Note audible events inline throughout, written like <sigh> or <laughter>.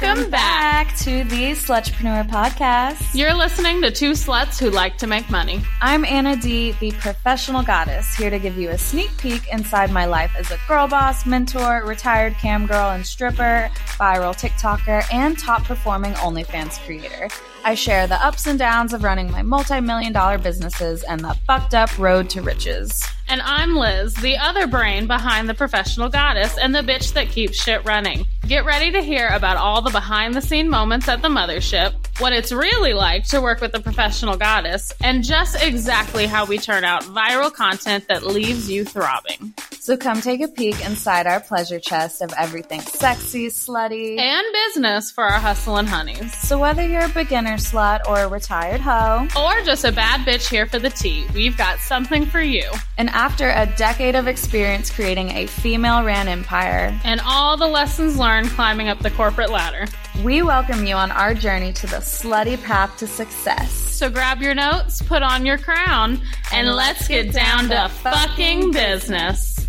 Welcome back. to the Slutrepreneur podcast. You're listening to two sluts who like to make money. I'm Anna D, the professional goddess, here to give you a sneak peek inside my life as a girl boss, mentor, retired cam girl and stripper, viral TikToker, and top performing OnlyFans creator. I share the ups and downs of running my multi million dollar businesses and the fucked up road to riches. And I'm Liz, the other brain behind the professional goddess and the bitch that keeps shit running. Get ready to hear about all the behind the scene moments at the mothership, what it's really like to work with a professional goddess, and just exactly how we turn out viral content that leaves you throbbing. So come take a peek inside our pleasure chest of everything sexy, slutty, And business for our hustle and honeys. So whether you're a beginner slut or a retired hoe, Or just a bad bitch here for the tea, we've got something for you. and after a decade of experience creating a female ran empire, And all the lessons learned climbing up the corporate ladder. We welcome you on our journey to the slutty path to success. So grab your notes, put on your crown, and, let's get down to fucking business.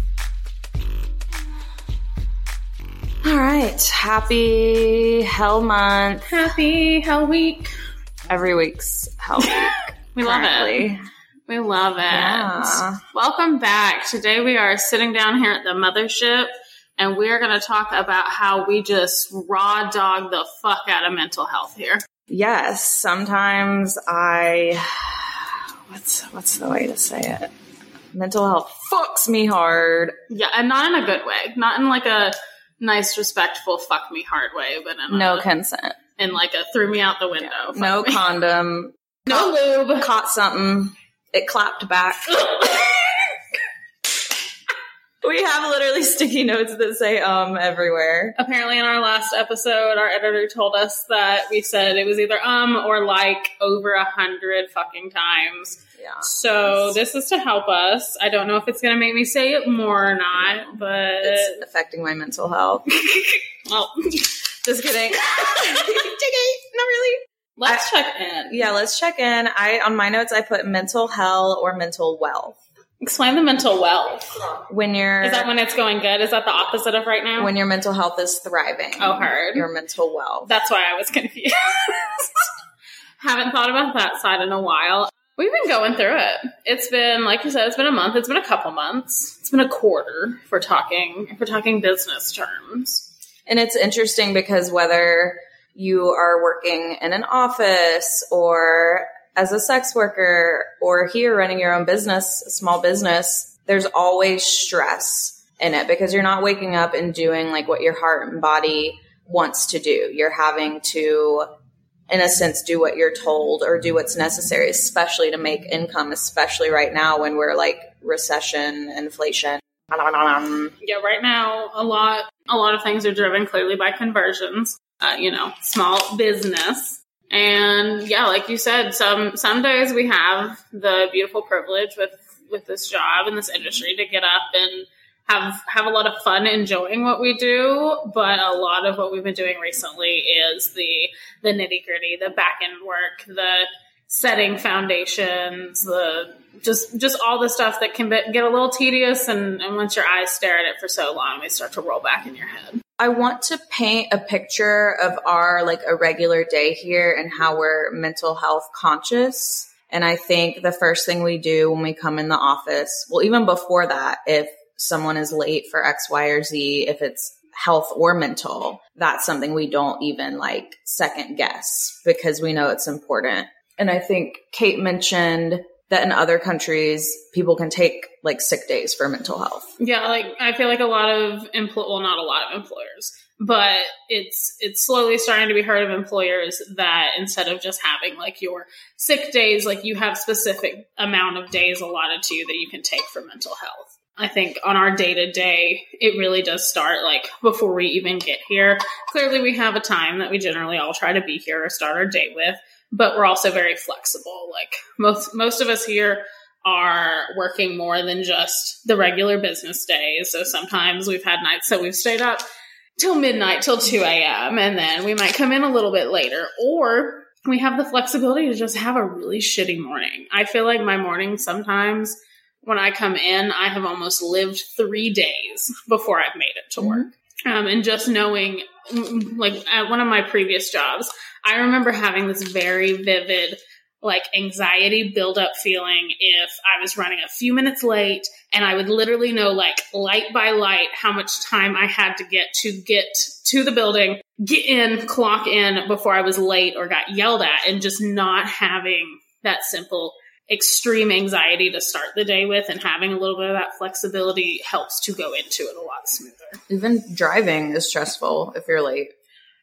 All right, happy Hell Month. Happy Hell Week. Every week's Hell Week. <laughs> We love it. We love it. Yeah. Welcome back. Today we are sitting down here at the mothership and we're going to talk about how we just raw dog the fuck out of mental health here. Yes, sometimes I. What's what's the way to say it? Mental health fucks me hard. Yeah, and not in a good way. Not in like a nice, respectful, fuck me hard way, but in, No a, consent. in like a threw me out the window. fuck No me. condom. no lube. Caught something. It clapped back. <laughs> we have literally <laughs> sticky notes that say um everywhere. Apparently, in our last episode, our editor told us that we said it was either um or like over a hundred fucking times. Yeah. So this is to help us. I don't know if it's going to make me say it more or not, but It's affecting my mental health. <laughs> well, <laughs> Just kidding. Not really. let's check in. Yeah, let's check in. I on my notes I put mental health or mental wealth. Explain the mental wealth. When you're Is that when it's going good? Is that the opposite of right now? when your mental health is thriving. Oh, hard. Your mental wealth. That's why I was confused. <laughs> Haven't thought about that side in a while. We've been going through it. It's been, like you said, it's been a month. It's been a couple months. It's been a quarter. If we're talking, if we're talking business terms. And it's interesting because whether you are working in an office or as a sex worker or here running your own business, small business, there's always stress in it because you're not waking up and doing like what your heart and body wants to do. You're having to, in a sense, do what you're told or do what's necessary, especially to make income, especially right now when we're like recession, inflation. Yeah, right now a lot, a lot of things are driven clearly by conversions. Uh, you know, small business. And yeah, like you said, some some days we have the beautiful privilege with with this job and this industry to get up and have have a lot of fun enjoying what we do. But a lot of what we've been doing recently is the the nitty gritty, the back end work, the setting foundations, the just just all the stuff that can be, get a little tedious. And, and once your eyes stare at it for so long, they start to roll back in your head. I want to paint a picture of our like a regular day here and how we're mental health conscious. And I think the first thing we do when we come in the office, well, even before that, if someone is late for X, Y, or Z, if it's health or mental, that's something we don't even like second guess because we know it's important. And I think Kate mentioned that in other countries, people can take like sick days for mental health. Yeah, like I feel like a lot of employ well, not a lot of employers, but it's it's slowly starting to be heard of employers that instead of just having like your sick days, like you have specific amount of days allotted to you that you can take for mental health. I think on our day to day, it really does start like before we even get here. Clearly, we have a time that we generally all try to be here or start our day with, but we're also very flexible. Like most most of us here are working more than just the regular business days. So sometimes we've had nights that we've stayed up till midnight, till 2 a.m., and then we might come in a little bit later. Or we have the flexibility to just have a really shitty morning. I feel like my mornings sometimes when I come in, I have almost lived three days before I've made it to mm-hmm. work. Um, and just knowing, like at one of my previous jobs, I remember having this very vivid like anxiety buildup feeling if I was running a few minutes late and I would literally know like light by light how much time I had to get to get to the building, get in, clock in before I was late or got yelled at and just not having that simple extreme anxiety to start the day with and having a little bit of that flexibility helps to go into it a lot smoother. Even driving is stressful if you're late.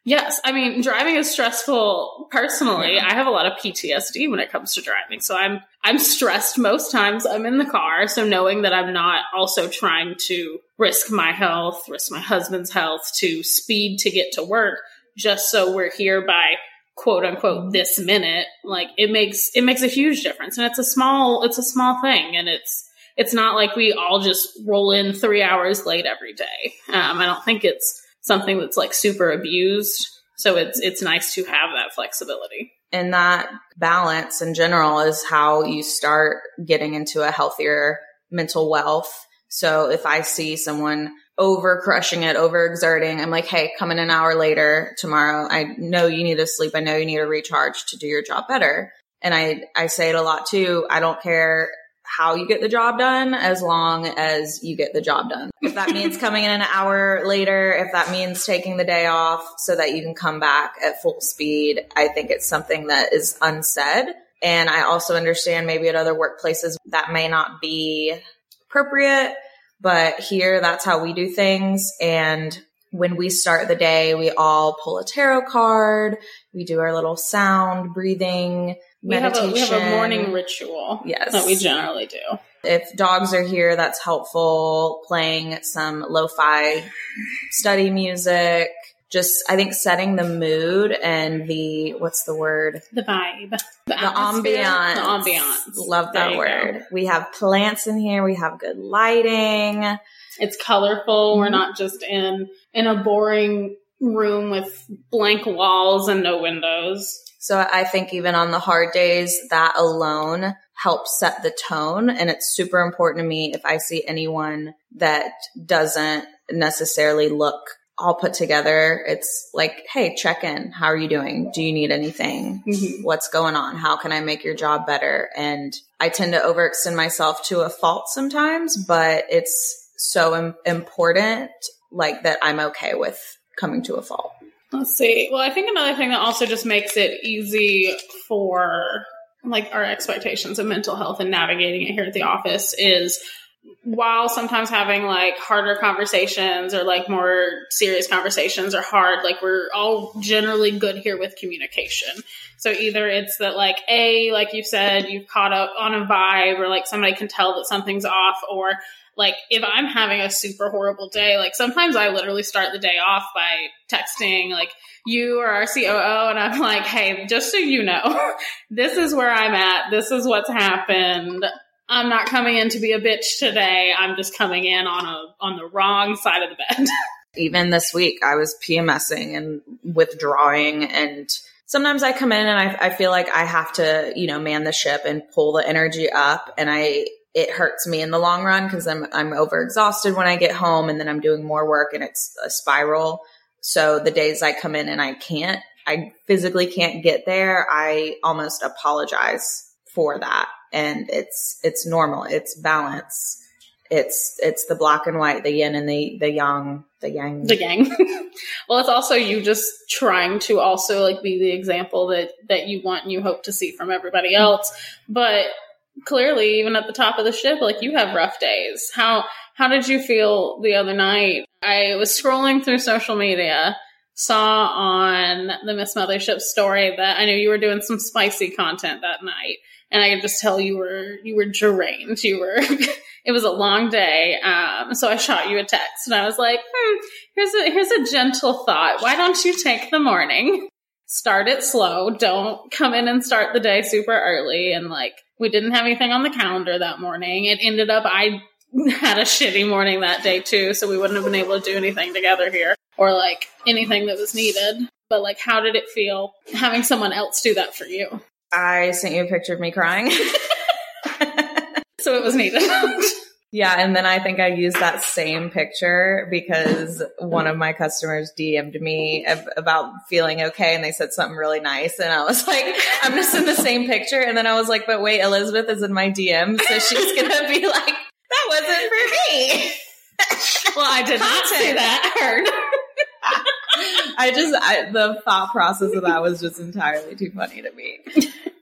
Yes, I mean driving is stressful personally. I have a lot of PTSD when it comes to driving. So I'm I'm stressed most times I'm in the car, so knowing that I'm not also trying to risk my health, risk my husband's health to speed to get to work just so we're here by quote unquote this minute, like it makes it makes a huge difference. And it's a small it's a small thing and it's it's not like we all just roll in 3 hours late every day. Um, I don't think it's something that's like super abused. So it's it's nice to have that flexibility. And that balance in general is how you start getting into a healthier mental wealth. So if I see someone over crushing it, over exerting, I'm like, hey, come in an hour later tomorrow. I know you need to sleep. I know you need to recharge to do your job better. And I, I say it a lot too. I don't care how you get the job done as long as you get the job done. If that means <laughs> coming in an hour later, if that means taking the day off so that you can come back at full speed, I think it's something that is unsaid. And I also understand maybe at other workplaces that may not be appropriate, but here that's how we do things. And when we start the day, we all pull a tarot card. We do our little sound breathing we meditation. Have a, we have a morning ritual. Yes. That we generally do. If dogs are here, that's helpful. Playing some lo-fi study music. Just, I think setting the mood and the, what's the word? The vibe. The, the ambiance. The ambiance. Love that word. Go. We have plants in here. We have good lighting. It's colorful. Mm-hmm. We're not just in, in a boring room with blank walls and no windows. So I think even on the hard days, that alone helps set the tone. And it's super important to me if I see anyone that doesn't necessarily look all put together. It's like, hey, check in. How are you doing? Do you need anything? Mm-hmm. What's going on? How can I make your job better? And I tend to overextend myself to a fault sometimes, but it's so Im- important, like that I'm okay with coming to a fault. Let's see. Well, I think another thing that also just makes it easy for like our expectations of mental health and navigating it here at the office is while sometimes having like harder conversations or like more serious conversations are hard, like we're all generally good here with communication. So either it's that like A, like you said, you've caught up on a vibe or like somebody can tell that something's off or like if I'm having a super horrible day, like sometimes I literally start the day off by texting like you or our COO and I'm like, hey, just so you know, <laughs> this is where I'm at. This is what's happened. I'm not coming in to be a bitch today. I'm just coming in on a on the wrong side of the bed. <laughs> Even this week I was PMSing and withdrawing and sometimes I come in and I, I feel like I have to, you know, man the ship and pull the energy up and I it hurts me in the long run because I'm I'm overexhausted when I get home and then I'm doing more work and it's a spiral. So the days I come in and I can't, I physically can't get there, I almost apologize for that. And it's it's normal. It's balance. It's it's the black and white, the yin and the the yang, the yang. The yang. <laughs> well, it's also you just trying to also like be the example that that you want and you hope to see from everybody mm-hmm. else. But clearly even at the top of the ship like you have rough days how how did you feel the other night i was scrolling through social media saw on the miss mothership story that i knew you were doing some spicy content that night. And i could just tell you were you were drained. You were <laughs> it was a long day. Um, so i shot you a text and i was like hmm, here's a here's a gentle thought. Why don't you take the morning start it slow. Don't come in and start the day super early. And like we didn't have anything on the calendar that morning. It ended up I <laughs> had a shitty morning that day too, so we wouldn't have been able to do anything together here or like anything that was needed. But like, how did it feel having someone else do that for you? I sent you a picture of me crying. <laughs> <laughs> so it was needed. Yeah, and then I think I used that same picture because one of my customers DM'd me about feeling okay and they said something really nice. And I was like, I'm just in the same picture. And then I was like, but wait, Elizabeth is in my DM. So she's going to be like, wasn't for me. <laughs> well, I did not say that. <laughs> I just, I, the thought process of that was just entirely too funny to me.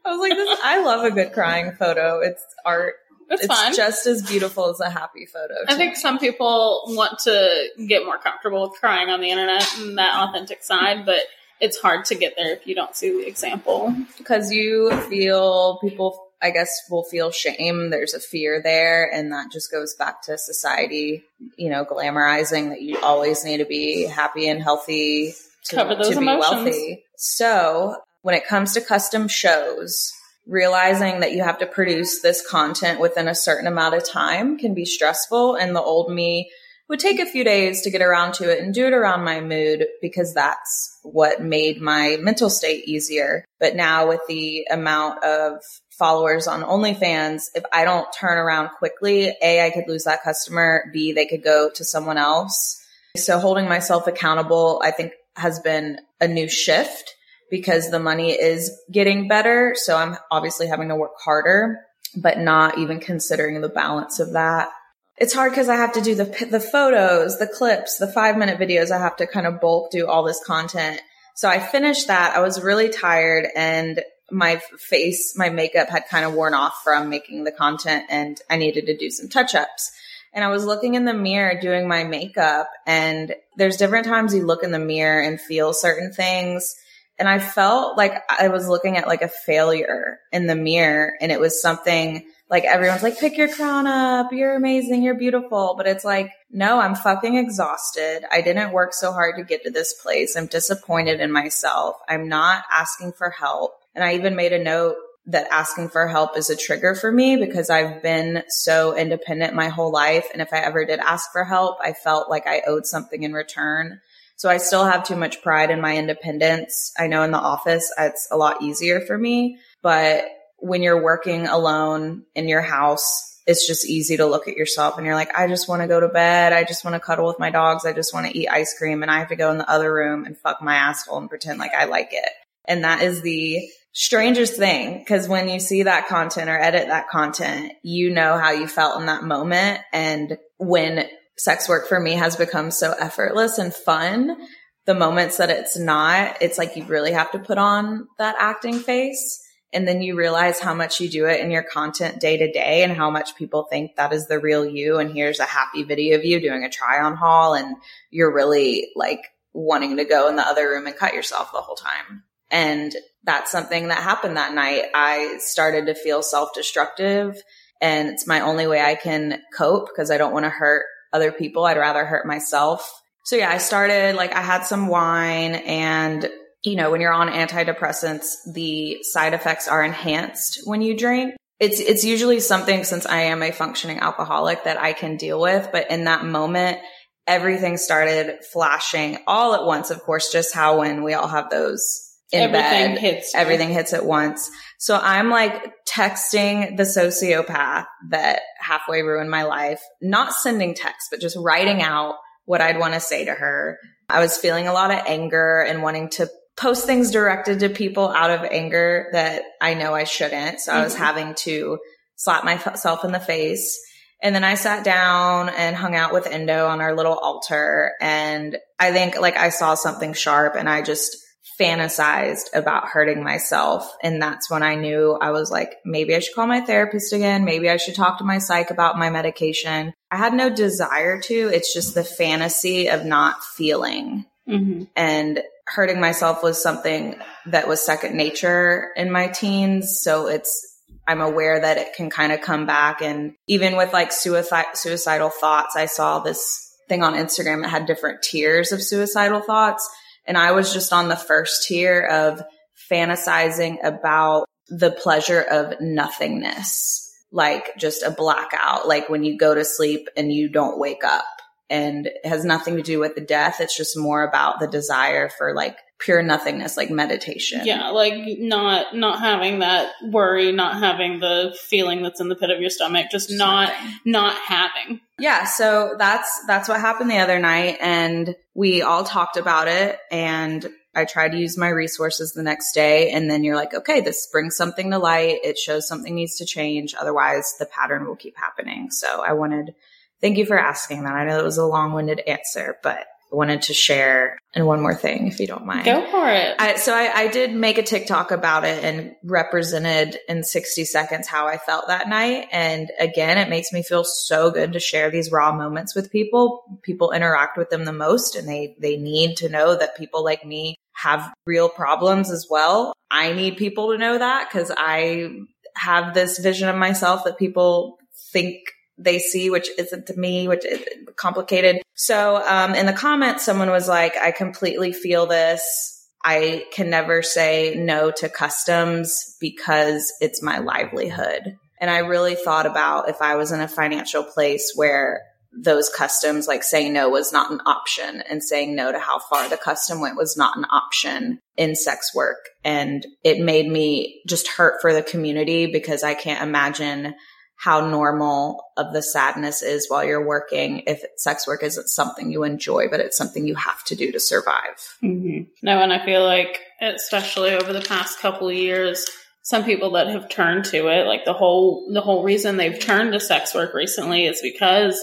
I was like, this, I love a good crying photo. It's art it's, it's fun. just as beautiful as a happy photo. I think some people want to get more comfortable with crying on the internet and that authentic side, but it's hard to get there if you don't see the example. Because you feel people, I guess, will feel shame. There's a fear there, and that just goes back to society, you know, glamorizing that you always need to be happy and healthy to, Cover those to be emotions. wealthy. So when it comes to custom shows, realizing that you have to produce this content within a certain amount of time can be stressful. And the old me would take a few days to get around to it and do it around my mood because that's what made my mental state easier. But now with the amount of followers on OnlyFans, if I don't turn around quickly, A, I could lose that customer. B, they could go to someone else. So holding myself accountable, I think has been a new shift because the money is getting better. So I'm obviously having to work harder, but not even considering the balance of that. It's hard because I have to do the, the photos, the clips, the five minute videos. I have to kind of bulk do all this content. So I finished that. I was really tired and my face, my makeup had kind of worn off from making the content and I needed to do some touch ups. And I was looking in the mirror doing my makeup and there's different times you look in the mirror and feel certain things and I felt like I was looking at like a failure in the mirror and it was something like everyone's like, pick your crown up. You're amazing. You're beautiful. But it's like, no, I'm fucking exhausted. I didn't work so hard to get to this place. I'm disappointed in myself. I'm not asking for help. And I even made a note that asking for help is a trigger for me because I've been so independent my whole life. And if I ever did ask for help, I felt like I owed something in return. So I still have too much pride in my independence. I know in the office, it's a lot easier for me, but when you're working alone in your house, it's just easy to look at yourself and you're like, I just want to go to bed. I just want to cuddle with my dogs. I just want to eat ice cream and I have to go in the other room and fuck my asshole and pretend like I like it. And that is the strangest thing because when you see that content or edit that content, you know how you felt in that moment. And when sex work for me has become so effortless and fun. The moments that it's not, it's like you really have to put on that acting face. And then you realize how much you do it in your content day to day and how much people think that is the real you. And here's a happy video of you doing a try on haul. And you're really like wanting to go in the other room and cut yourself the whole time. And that's something that happened that night. I started to feel self destructive and it's my only way I can cope because I don't want to hurt other people. I'd rather hurt myself. So yeah, I started like I had some wine and you know, when you're on antidepressants, the side effects are enhanced when you drink. It's it's usually something since I am a functioning alcoholic that I can deal with, but in that moment everything started flashing all at once, of course, just how when we all have those in everything bed, hits. you. everything hits at once. So I'm like texting the sociopath that halfway ruined my life, not sending text, but just writing out what I'd want to say to her. I was feeling a lot of anger and wanting to post things directed to people out of anger that I know I shouldn't. So I was Mhm. having to slap myself in the face. And then I sat down and hung out with Endo on our little altar. And I think like I saw something sharp and I just fantasized about hurting myself. And that's when I knew I was like, maybe I should call my therapist again. Maybe I should talk to my psych about my medication. I had no desire to. It's just the fantasy of not feeling Mhm. and hurting myself was something that was second nature in my teens. So it's, I'm aware that it can kind of come back. And even with like suicide, suicidal thoughts, I saw this thing on Instagram that had different tiers of suicidal thoughts. And I was just on the first tier of fantasizing about the pleasure of nothingness, like just a blackout, like when you go to sleep and you don't wake up and has nothing to do with the death. It's just more about the desire for like pure nothingness, like meditation. Yeah, like not not having that worry, not having the feeling that's in the pit of your stomach, just not Nothing. not having. Yeah, so that's that's what happened the other night and we all talked about it and I tried to use my resources the next day and then you're like, okay, this brings something to light. It shows something needs to change. Otherwise the pattern will keep happening. So I wanted, thank you for asking that. I know it was a long winded answer, but wanted to share and one more thing, if you don't mind. Go for it. I, so I, I did make a TikTok about it and represented in 60 seconds how I felt that night. And again, it makes me feel so good to share these raw moments with people. People interact with them the most and they, they need to know that people like me have real problems as well. I need people to know that because I have this vision of myself that people think they see, which isn't to me, which is complicated. So, um, in the comments, someone was like, I completely feel this. I can never say no to customs because it's my livelihood. And I really thought about if I was in a financial place where those customs, like saying no was not an option and saying no to how far the custom went was not an option in sex work. And it made me just hurt for the community because I can't imagine how normal of the sadness is while you're working if sex work isn't something you enjoy, but it's something you have to do to survive. Mm-hmm. No, and I feel like, especially over the past couple of years, some people that have turned to it, like the whole the whole reason they've turned to sex work recently is because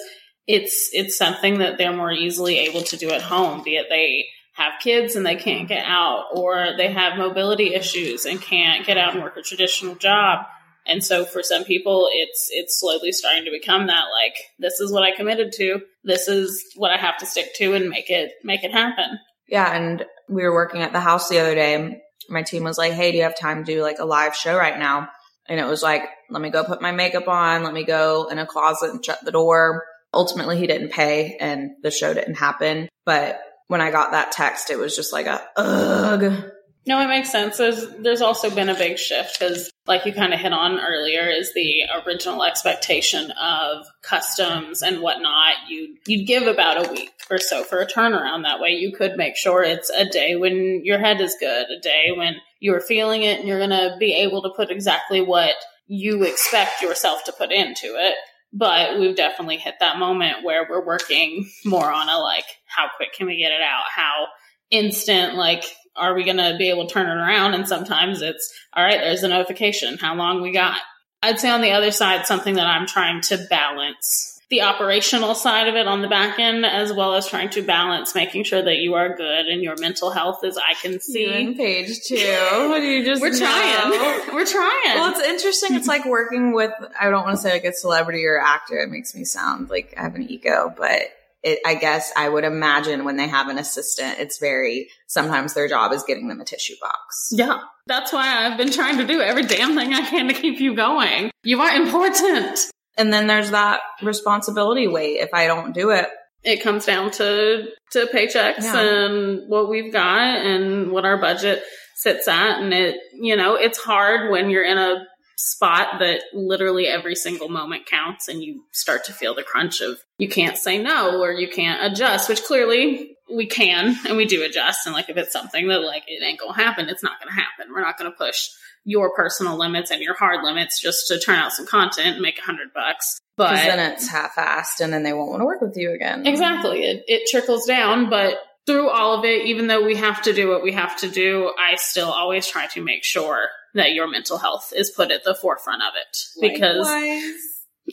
it's it's something that they're more easily able to do at home, be it they have kids and they can't get out, or they have mobility issues and can't get out and work a traditional job. And so for some people it's it's slowly starting to become that like this is what I committed to. This is what I have to stick to and make it make it happen. Yeah. And we were working at the house the other day. My team was like, Hey, do you have time to do like a live show right now? And it was like, let me go put my makeup on. Let me go in a closet and shut the door. Ultimately, he didn't pay and the show didn't happen. But when I got that text, it was just like a ugh. No, it makes sense. There's there's also been a big shift because, like you kind of hit on earlier, is the original expectation of customs and whatnot. You you'd give about a week or so for a turnaround. That way, you could make sure it's a day when your head is good, a day when you're feeling it, and you're gonna be able to put exactly what you expect yourself to put into it. But we've definitely hit that moment where we're working more on a like, how quick can we get it out? How instant, like, are we going to be able to turn it around? And sometimes it's, all right, there's a notification, how long we got. I'd say on the other side, something that I'm trying to balance the operational side of it on the back end, as well as trying to balance making sure that you are good and your mental health, is I can see. Paige too. <laughs> What do you just We're know? trying. <laughs> We're trying. Well, it's interesting. It's like working with, I don't want to say like a celebrity or actor. It makes me sound like I have an ego, but it, I guess I would imagine when they have an assistant, it's very, sometimes their job is getting them a tissue box. Yeah, that's why I've been trying to do every damn thing I can to keep you going. You are important. And then there's that responsibility weight. If I don't do it, It comes down to to paychecks Yeah. and what we've got and what our budget sits at and it you know, it's hard when you're in a spot that literally every single moment counts and you start to feel the crunch of you can't say no or you can't adjust, which clearly we can and we do adjust and like if it's something that like it ain't gonna happen, it's not gonna happen. We're not gonna push your personal limits and your hard limits just to turn out some content and make a hundred bucks. But then it's half-assed and then they won't want to work with you again. Exactly. It, it trickles down, but through all of it, even though we have to do what we have to do, I still always try to make sure that your mental health is put at the forefront of it because Likewise.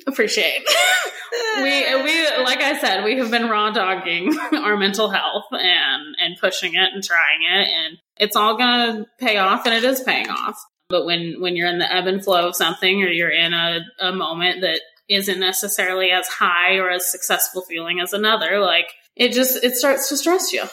appreciate. <laughs> we we like I said, we have been raw dogging <laughs> our mental health and and pushing it and trying it and it's all going to pay off and it is paying off. But when when you're in the ebb and flow of something or you're in a, a moment that isn't necessarily as high or as successful feeling as another, like it just it starts to stress you.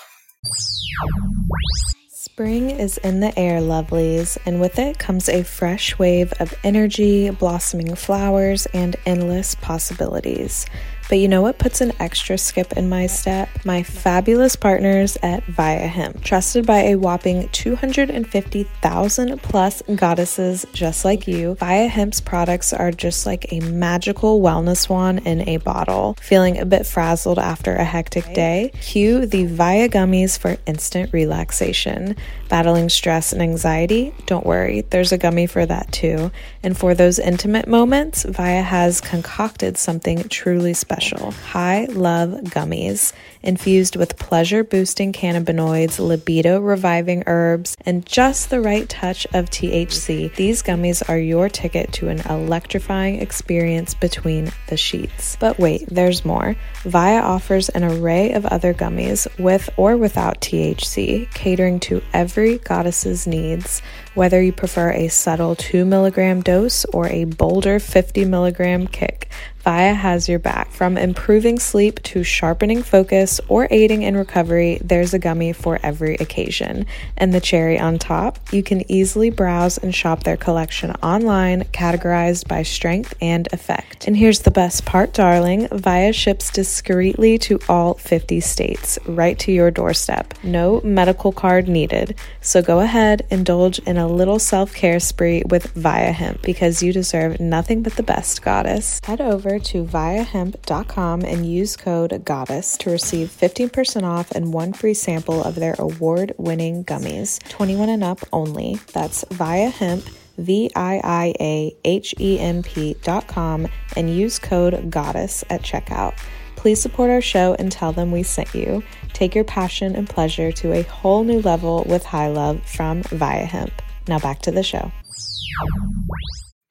Spring is in the air, lovelies, and with it comes a fresh wave of energy, blossoming flowers, and endless possibilities. But you know what puts an extra skip in my step? My fabulous partners at Viia Hemp. Trusted by a whopping 250,000 plus goddesses just like you, Viia Hemp's products are just like a magical wellness wand in a bottle. Feeling a bit frazzled after a hectic day? Cue the Viia gummies for instant relaxation. Battling stress and anxiety? Don't worry, there's a gummy for that too. And for those intimate moments, Viia has concocted something truly special High Love Gummies. Infused with pleasure boosting cannabinoids, libido reviving herbs, and just the right touch of THC, these gummies are your ticket to an electrifying experience between the sheets. But wait, there's more. Viia offers an array of other gummies with or without THC, catering to every goddess's needs. Whether you prefer a subtle 2 milligram dose or a bolder 50 milligram kick, Viia has your back. From improving sleep to sharpening focus or aiding in recovery, there's a gummy for every occasion. And the cherry on top, you can easily browse and shop their collection online, categorized by strength and effect. And here's the best part, darling Viia ships discreetly to all 50 states, right to your doorstep. No medical card needed. So go ahead, indulge in a little self care spree with Viia Hemp because you deserve nothing but the best, goddess. Head over to viiahemp.com and use code GODDESS to receive 15% off and one free sample of their award winning gummies. 21 and up only. That's Viia Hemp. V I I A H E M P dot com and use code GODDESS at checkout. Please support our show and tell them we sent you. Take your passion and pleasure to a whole new level with High Love from Viiahemp. Now back to the show.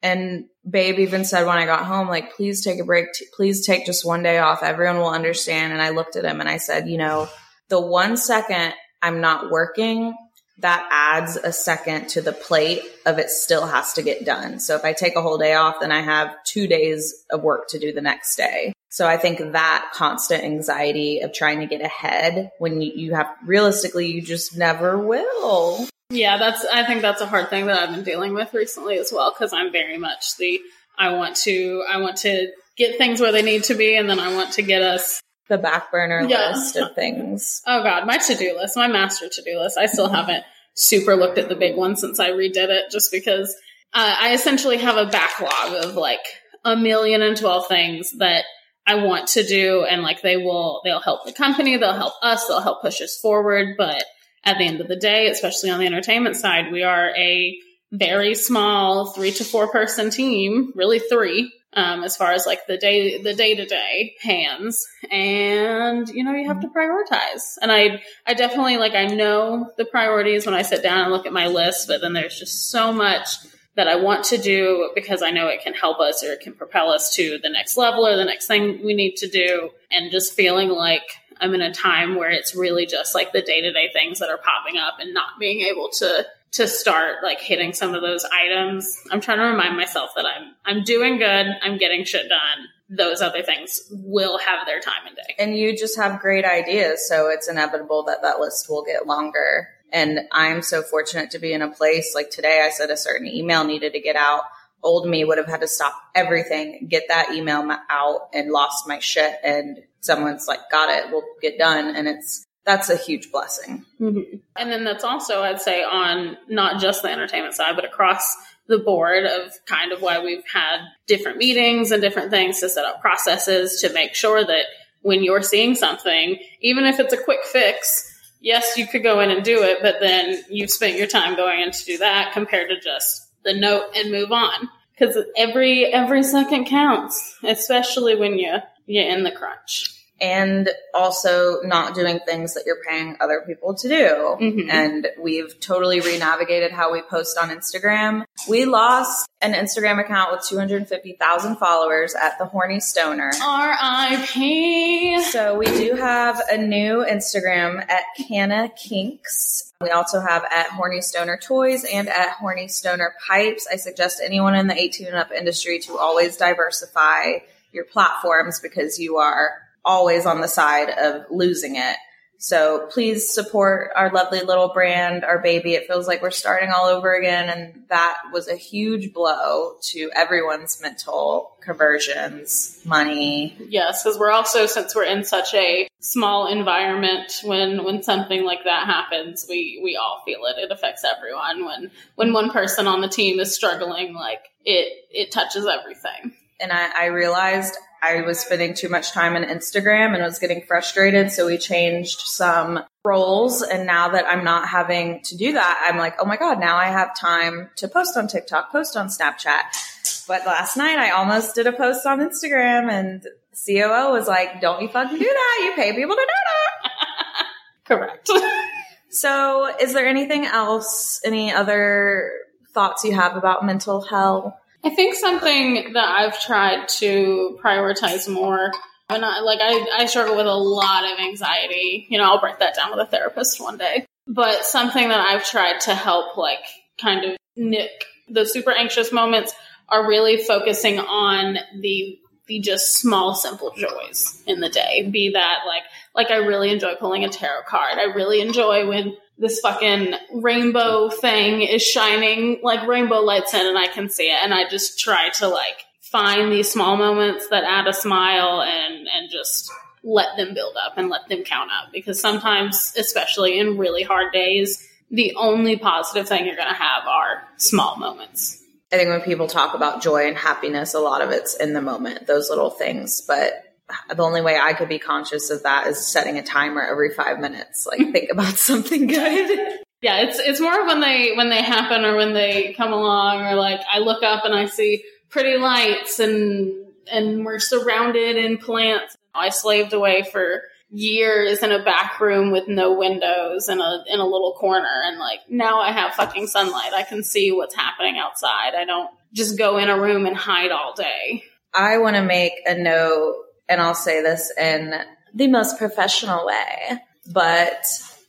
And Babe even said when I got home, like, please take a break. T- please take just one day off. Everyone will understand. And I looked at him and I said, you know, the one second I'm not working, that adds a second to the plate of it still has to get done. So if I take a whole day off, then I have two days of work to do the next day. So I think that constant anxiety of trying to get ahead when you, you have realistically, you just never will. Yeah, that's. I think that's a hard thing that I've been dealing with recently as well because I'm very much the. I want to. I want to get things where they need to be, and then I want to get us the back burner Yeah. list of things. Oh God, my to do list, my master to do list. I still haven't super looked at the big one since I redid it, just because uh, I essentially have a backlog of like a million and twelve things that I want to do, and like they will, they'll help the company, they'll help us, they'll help push us forward. But at the end of the day, especially on the entertainment side, we are a very small three to four person team, really three, um, as far as like the day the day to day hands, and you know you have to prioritize. And I I definitely like I know the priorities when I sit down and look at my list, but then there's just so much that I want to do because I know it can help us or it can propel us to the next level or the next thing we need to do, and just feeling like I'm in a time where it's really just like the day to day things that are popping up and not being able to to start like hitting some of those items. I'm trying to remind myself that I'm I'm doing good, I'm getting shit done. Those other things will have their time and day. And you just have great ideas. So it's inevitable that that list will get longer. And I'm so fortunate to be in a place like today. I said a certain email needed to get out. Old me would have had to stop everything, get that email out and lost my shit. And someone's like, got it, we'll get done. And it's, that's a huge blessing. Mm-hmm. And then that's also, I'd say, on not just the entertainment side, but across the board of kind of why we've had different meetings and different things to set up processes to make sure that when you're seeing something, even if it's a quick fix, yes, you could go in and do it, but then you've spent your time going in to do that compared to just the note and move on. Because every every second counts, especially when you you're in the crunch. and also not doing things that you're paying other people to do. Mhm. And we've totally renavigated how we post on Instagram. We lost an Instagram account with 250,000 followers at the Horny Stoner. R.I.P. So we do have a new Instagram at CannaKinks. We also have at Horny Stoner Toys and at Horny Stoner Pipes. I suggest anyone in the 18 and up industry to always diversify your platforms because you are always on the side of losing it. So please support our lovely little brand, our baby. It feels like we're starting all over again. And that was a huge blow to everyone's mental conversions, money. Yes, because we're also, since we're in such a small environment, when, when something like that happens, we, we all feel it. It affects everyone. When, when one person on the team is struggling, like it, it touches everything. And I, I realized I was spending too much time on Instagram and was getting frustrated. So we changed some roles. And now that I'm not having to do that, I'm like, oh my God, now I have time to post on TikTok, post on Snapchat. But last night I almost did a post on Instagram and COO was like, don't you fucking do that. You pay people to do that. <laughs> Correct. <laughs> so is there anything else, any other thoughts you have about mental health? I think something that I've tried to prioritize more and I, like I, I struggle with a lot of anxiety. You know, I'll break that down with a therapist one day. But something that I've tried to help like kind of nick the super anxious moments are really focusing on the the just small simple joys in the day. Be that like like I really enjoy pulling a tarot card. I really enjoy when this fucking rainbow thing is shining like rainbow lights in and I can see it. And I just try to like find these small moments that add a smile and, and just let them build up and let them count up. Because sometimes, especially in really hard days, the only positive thing you're going to have are small moments. I think when people talk about joy and happiness, a lot of it's in the moment, those little things. But the only way I could be conscious of that is setting a timer every five minutes. Like think <laughs> about something good. Yeah, it's it's more when they when they happen or when they come along or like I look up and I see pretty lights and and we're surrounded in plants. I slaved away for years in a back room with no windows in a in a little corner and like now I have fucking sunlight. I can see what's happening outside. I don't just go in a room and hide all day. I want to make a note and I'll say this in the most professional way, but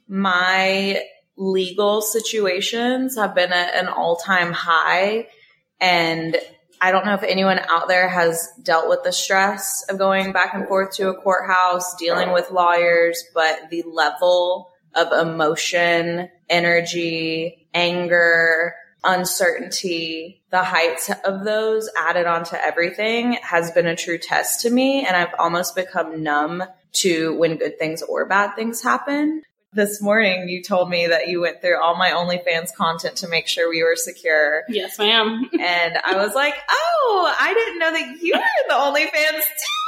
my legal situations have been at an all time high. And I don't know if anyone out there has dealt with the stress of going back and forth to a courthouse, dealing with lawyers, but the level of emotion, energy, anger, uncertainty, the heights of those added onto everything has been a true test to me. And I've almost become numb to when good things or bad things happen. This morning, you told me that you went through all my OnlyFans content to make sure we were secure. Yes, ma'am. <laughs> and I was like, oh, I didn't know that you were in the OnlyFans too.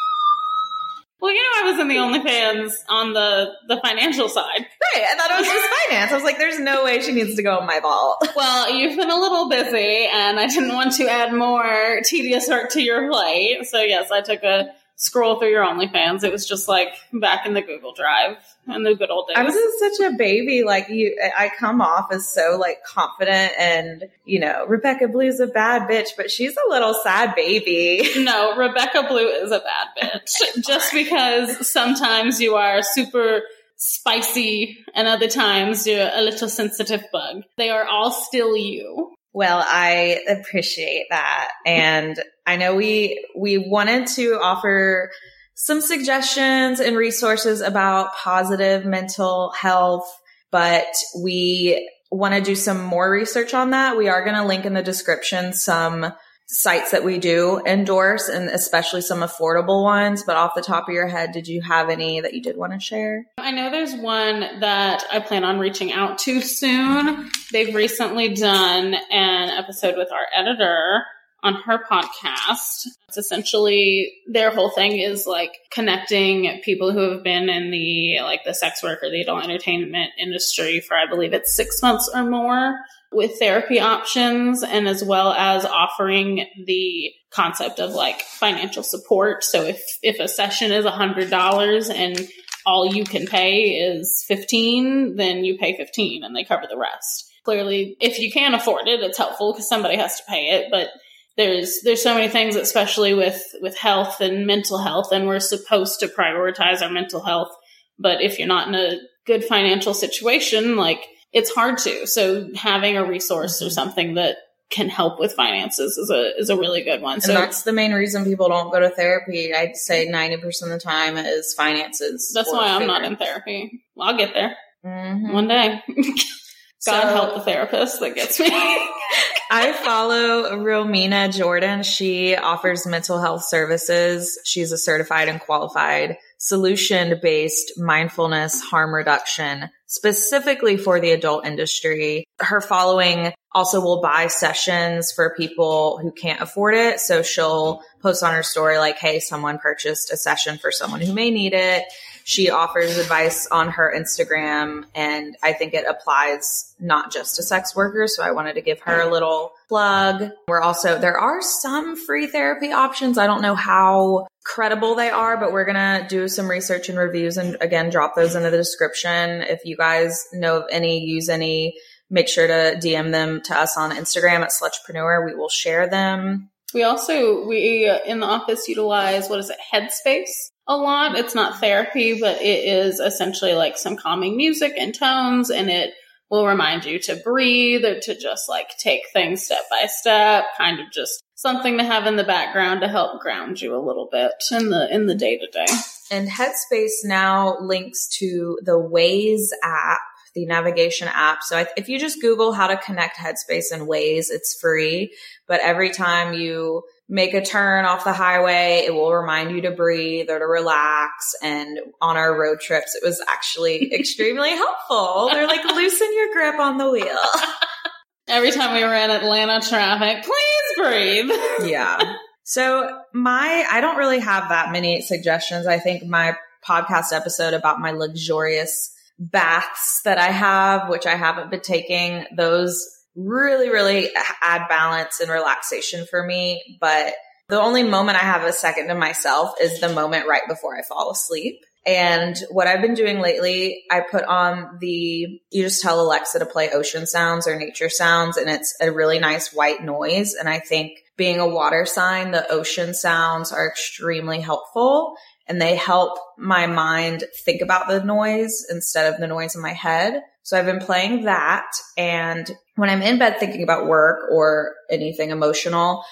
Well, you know, I was in the OnlyFans on the the financial side. Right. I thought it was just finance. I was like, there's no way she needs to go in my vault. <laughs> Well, you've been a little busy, and I didn't want to add more tedious work to your plate. So, yes, I took a scroll through your OnlyFans. It was just like back in the Google Drive in the good old days. I was such a baby. Like you, I come off as so like confident and, you know, Rebekka Blue's a bad bitch, but she's a little sad baby. <laughs> No, Rebekka Blue is a bad bitch. just because sometimes you are super spicy and other times you're a little sensitive bug. They are all still you. Well, I appreciate that. And I know we, we wanted to offer some suggestions and resources about positive mental health, but we want to do some more research on that. We are going to link in the description some sites that we do endorse and especially some affordable ones. But off the top of your head, did you have any that you did want to share? I know there's one that I plan on reaching out to soon. They've recently done an episode with our editor on her podcast. It's essentially their whole thing is like connecting people who have been in the like the sex work or the adult entertainment industry for I believe it's six months or more with therapy options and as well as offering the concept of like financial support. So if if a session is a hundred dollars and all you can pay is 15, then you pay 15 and they cover the rest. Clearly, if you can't afford it, it's helpful because somebody has to pay it, but there's there's so many things especially with with health and mental health and we're supposed to prioritize our mental health but if you're not in a good financial situation like it's hard to so having a resource or something that can help with finances is a is a really good one. So and that's the main reason people don't go to therapy. I'd say 90% of the time is finances. that's why I'm not in therapy. Well, I'll get there Mhm. one day. <laughs> God So- help the therapist that gets me. <laughs> I follow Romina Jordan. She offers mental health services. She's a certified and qualified solution based mindfulness harm reduction specifically for the adult industry. Her following also will buy sessions for people who can't afford it. So she'll post on her story like, Hey, someone purchased a session for someone who may need it. She offers advice on her Instagram and I think it applies not just to sex workers. So I wanted to give her a little plug. We're also, there are some free therapy options. I don't know how credible they are, but we're going to do some research and reviews and again, drop those into the description. If you guys know of any, use any, make sure to DM them to us on Instagram at Slutrepreneur. We will share them. We also we uh, in the office utilize what is it Headspace a lot. It's not therapy, but it is essentially like some calming music and tones, and it will remind you to breathe or to just like take things step by step, kind of just something to have in the background to help ground you a little bit in the in the day to day. And Headspace now links to the Waze app, the navigation app. So if you just Google how to connect Headspace and Waze, it's free. But every time you make a turn off the highway, it will remind you to breathe or to relax. And on our road trips, it was actually <laughs> extremely helpful. They're like, loosen your grip on the wheel. Every time we were in Atlanta traffic, please breathe. <laughs> yeah. So my, I don't really have that many suggestions. I think my podcast episode about my luxurious baths that I have, which I haven't been taking, those really, really add balance and relaxation for me. But the only moment I have a second to myself is the moment right before I fall asleep. And what I've been doing lately, I put on the, you just tell Alexa to play ocean sounds or nature sounds, and it's a really nice white noise. And I think being a water sign, the ocean sounds are extremely helpful and they help my mind think about the noise instead of the noise in my head. So I've been playing that. And when I'm in bed thinking about work or anything emotional,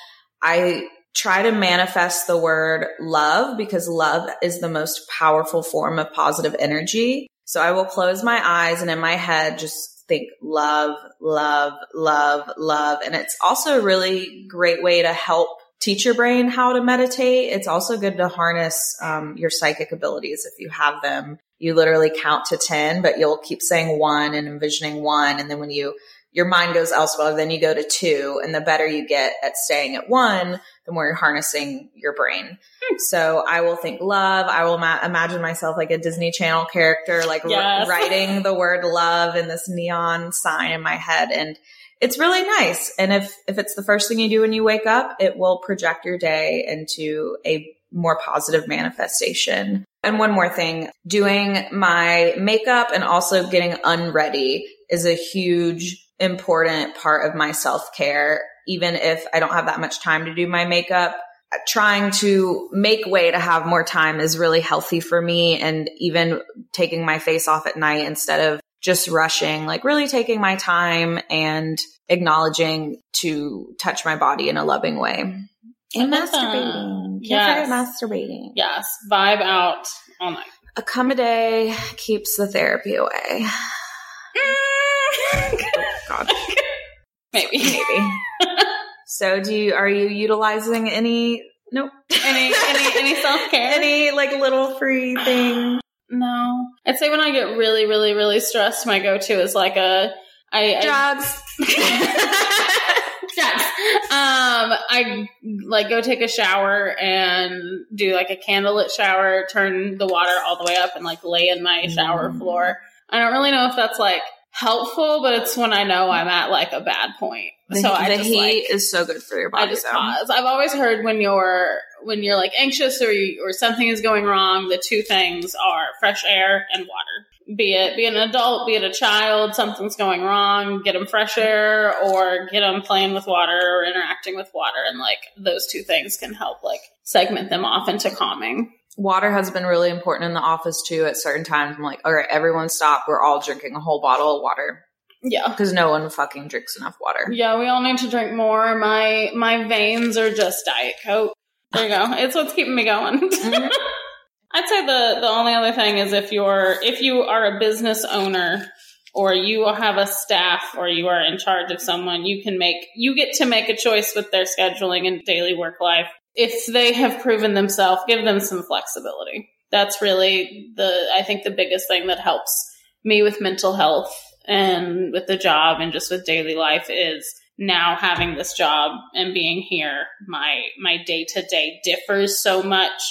I try to manifest the word love because love is the most powerful form of positive energy. So I will close my eyes and in my head, just think love, love, love, love. And it's also a really great way to help teach your brain how to meditate. It's also good to harness um, your psychic abilities if you have them. You literally count to 10, but you'll keep saying one and envisioning one. And then when you, your mind goes elsewhere, then you go to two. And the better you get at staying at one, the more you're harnessing your brain. So I will think love. I will ma- imagine myself like a Disney Channel character, like Yes. writing the word love in this neon sign in my head. And it's really nice. And if, if it's the first thing you do when you wake up, it will project your day into a more positive manifestation. And one more thing, doing my makeup and also getting unready is a huge, important part of my self care. Even if I don't have that much time to do my makeup, trying to make way to have more time is really healthy for me. And even taking my face off at night instead of just rushing, like really taking my time and acknowledging to touch my body in a loving way. And masturbating. Yes. masturbating. Yes, vibe out all night. A cum a day keeps the therapy away. <laughs> God, Maybe. maybe. so do you, are you utilizing any, nope. any any any self care? <laughs> any like little free thing? No, I'd say when I get really, really, really stressed, my go-to is like a I Drugs. <laughs> yes. Um, I like go take a shower and do like a candlelit shower, turn the water all the way up, and like lay in my shower Mm. floor. I don't really know if that's like helpful, but it's when I know I'm at like a bad point. The, so I the just heat like is so good for your body. I just though. pause. I've always heard when you're when you're like anxious or you, or something is going wrong, the two things are fresh air and water. Be it be an adult, be it a child, something's going wrong, get them fresh air or get them playing with water or interacting with water, and like those two things can help like segment them off into calming. Water has been really important in the office too. At certain times, I'm like, all right, everyone stop. We're all drinking a whole bottle of water. Yeah. because no one fucking drinks enough water. Yeah, we all need to drink more. My my veins are just Diet Coke. There you go. <laughs> It's what's keeping me going. Mhm. <laughs> I'd say the the only other thing is if you're if you are a business owner or you have a staff or you are in charge of someone, you can make you get to make a choice with their scheduling and daily work life. If they have proven themselves, give them some flexibility. That's really the I think the biggest thing that helps me with mental health and with the job and just with daily life is now having this job and being here my my day to day differs so much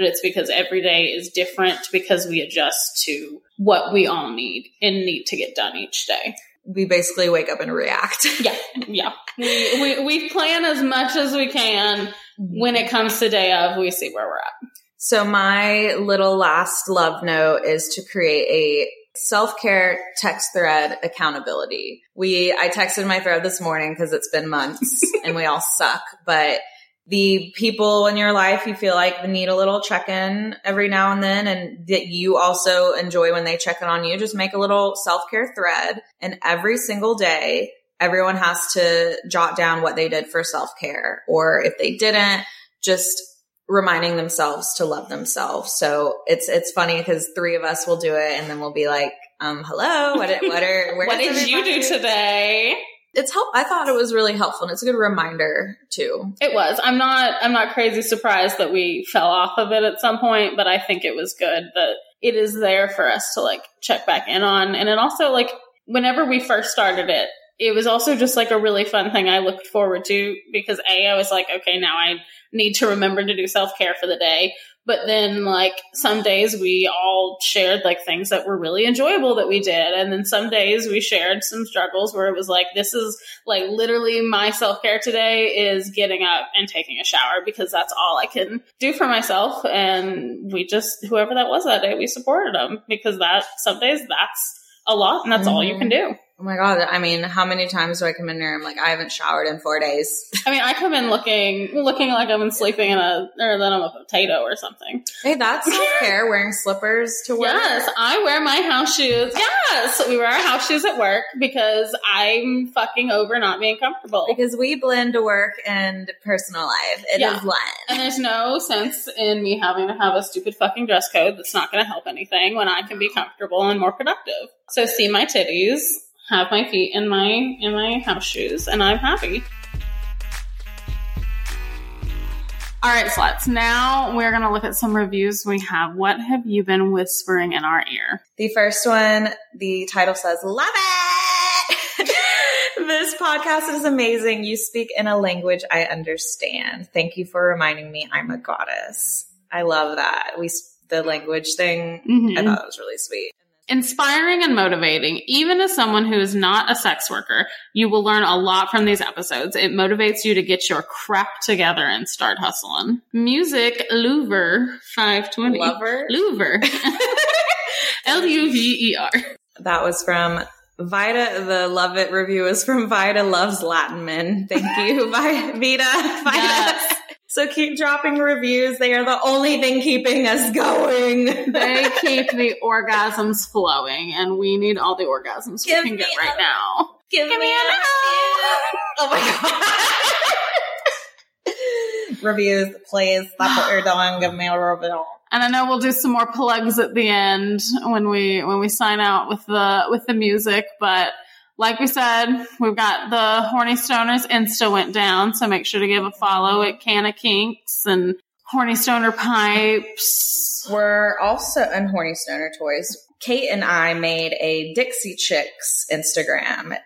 but it's because every day is different because we adjust to what we all need and need to get done each day. We basically wake up and react. <laughs> Yeah, yeah. We, we, we plan as much as we can. When it comes to day of, we see where we're at. So my little last love note is to create a self-care text thread accountability. We, I texted my thread this morning because it's been months <laughs> and we all suck, but the people in your life you feel like need a little check-in every now and then and that you also enjoy when they check in on you, just make a little self-care thread and every single day everyone has to jot down what they did for self-care or if they didn't, just reminding themselves to love themselves. So it's it's funny because three of us will do it, and then we'll be like, um, "Hello, what what are where <laughs> What did you do everybody?" today? It's help. I thought it was really helpful, and it's a good reminder too. It was. I'm not. I'm not crazy surprised that we fell off of it at some point, but I think it was good that it is there for us to like check back in on, and it also like whenever we first started it, it was also just like a really fun thing I looked forward to because a I was like, okay, now I need to remember to do self care for the day. But then, like, some days we all shared like things that were really enjoyable that we did. And then some days we shared some struggles where it was like, this is like literally my self care today is getting up and taking a shower because that's all I can do for myself. And we just, whoever that was that day, we supported them because that some days that's a lot and that's all you can mm-hmm. do. Oh my god! I mean, how many times do I come in here? And I'm like, I haven't showered in four days. I mean, I come in looking looking like I've been sleeping in a or then I'm a potato or something. hey, that's self care. Wearing slippers to work. Yes, I wear my house shoes. Yes, we wear our house shoes at work because I'm fucking over not being comfortable. Because we blend to work and personal life. It is Yeah. one. And there's no sense in me having to have a stupid fucking dress code that's not going to help anything when I can be comfortable and more productive. So see my titties, have my feet in my in my house shoes, and I'm happy. All right, sluts. Now we're going to look at some reviews we have. What have you been whispering in our ear? The first one, the title says, Love it! <laughs> this podcast is amazing. You speak in a language I understand. Thank you for reminding me I'm a goddess. I love that. We, the language thing, Mhm. I thought it was really sweet. Inspiring and motivating. Even as someone who is not a sex worker, you will learn a lot from these episodes. It motivates you to get your crap together and start hustling. Music, Louver 520. Lover. Louver. <laughs> L U V E R. That was from Vida. The Love It review is from Vida Loves Latin Men. Thank you, Vi- Vida. Vida. Yes. So keep dropping reviews. They are the only thing keeping us going. <laughs> They keep the orgasms flowing, and we need all the orgasms Give we can get right a- now. Give, Give me me a a Oh my god. <laughs> Reviews, please. That's what you're doing. Give me a review. And I know we'll do some more plugs at the end when we when we sign out with the with the music, but like we said, we've got the Horny Stoners Insta went down, so make sure to give a follow at CannaKinks and Horny Stoner Pipes. We're also in Horny Stoner Toys. Kate and I made a Dixie Chicks Instagram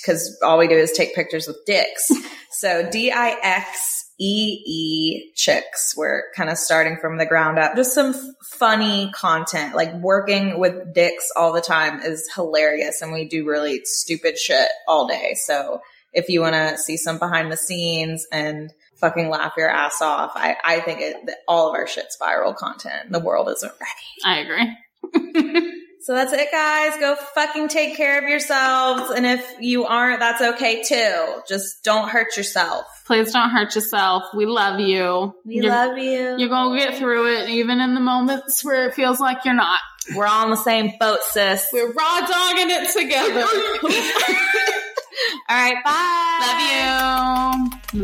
because all we do is take pictures with dicks. <laughs> so D I X E E Chicks. We're kind of starting from the ground up. Just some f- funny content. Like working with dicks all the time is hilarious, and we do really stupid shit all day. So if you want to see some behind the scenes and fucking laugh your ass off, I, I think it, all of our shit's viral content. The world isn't ready. I agree. <laughs> So that's it, guys. Go fucking take care of yourselves. And if you aren't, that's okay too. Just don't hurt yourself. Please don't hurt yourself. We love you. We You're- love you. You're gonna get through it, even in the moments where it feels like you're not. We're all on the same boat, sis. We're raw dogging it together. <laughs> all right, bye. Love you.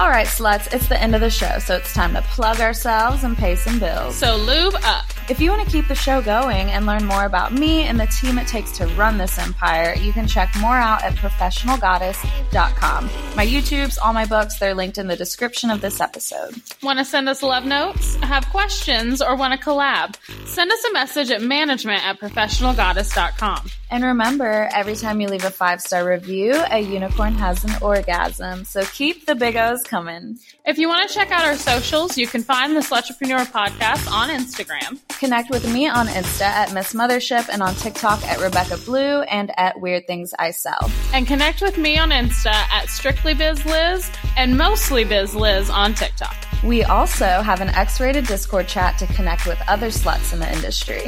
All right, sluts, it's the end of the show, so it's time to plug ourselves and pay some bills. so lube up. If you want to keep the show going and learn more about me and the team it takes to run this empire, you can check more out at professionalgoddess.com. My YouTubes, all my books, they're linked in the description of this episode. Want to send us love notes? Have questions or want to collab? Send us a message at management at professionalgoddess.com. And remember, every time you leave a five star review, a unicorn has an orgasm. So keep the big O's coming. If you want to check out our socials, you can find the Slutrepreneur podcast on Instagram. Connect with me on Insta at Miss Mothership and on TikTok at Rebekka Blue and at Weird Things I Sell. And connect with me on Insta at Strictly Biz Liz and Mostly Biz Liz on TikTok. We also have an X rated Discord chat to connect with other sluts in the industry.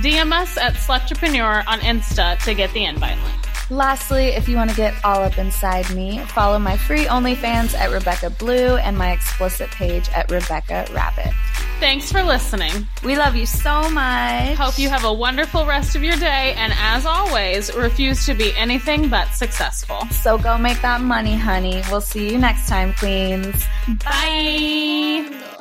DM us at Slutrepreneur on Insta to get the invite link. Lastly, if you want to get all up inside me, follow my free OnlyFans at Rebekka Blue and my explicit page at Rebekka Rabbit. Thanks for listening. We love you so much. Hope you have a wonderful rest of your day, and as always, refuse to be anything but successful. So go make that money, honey. We'll see you next time, queens. Bye.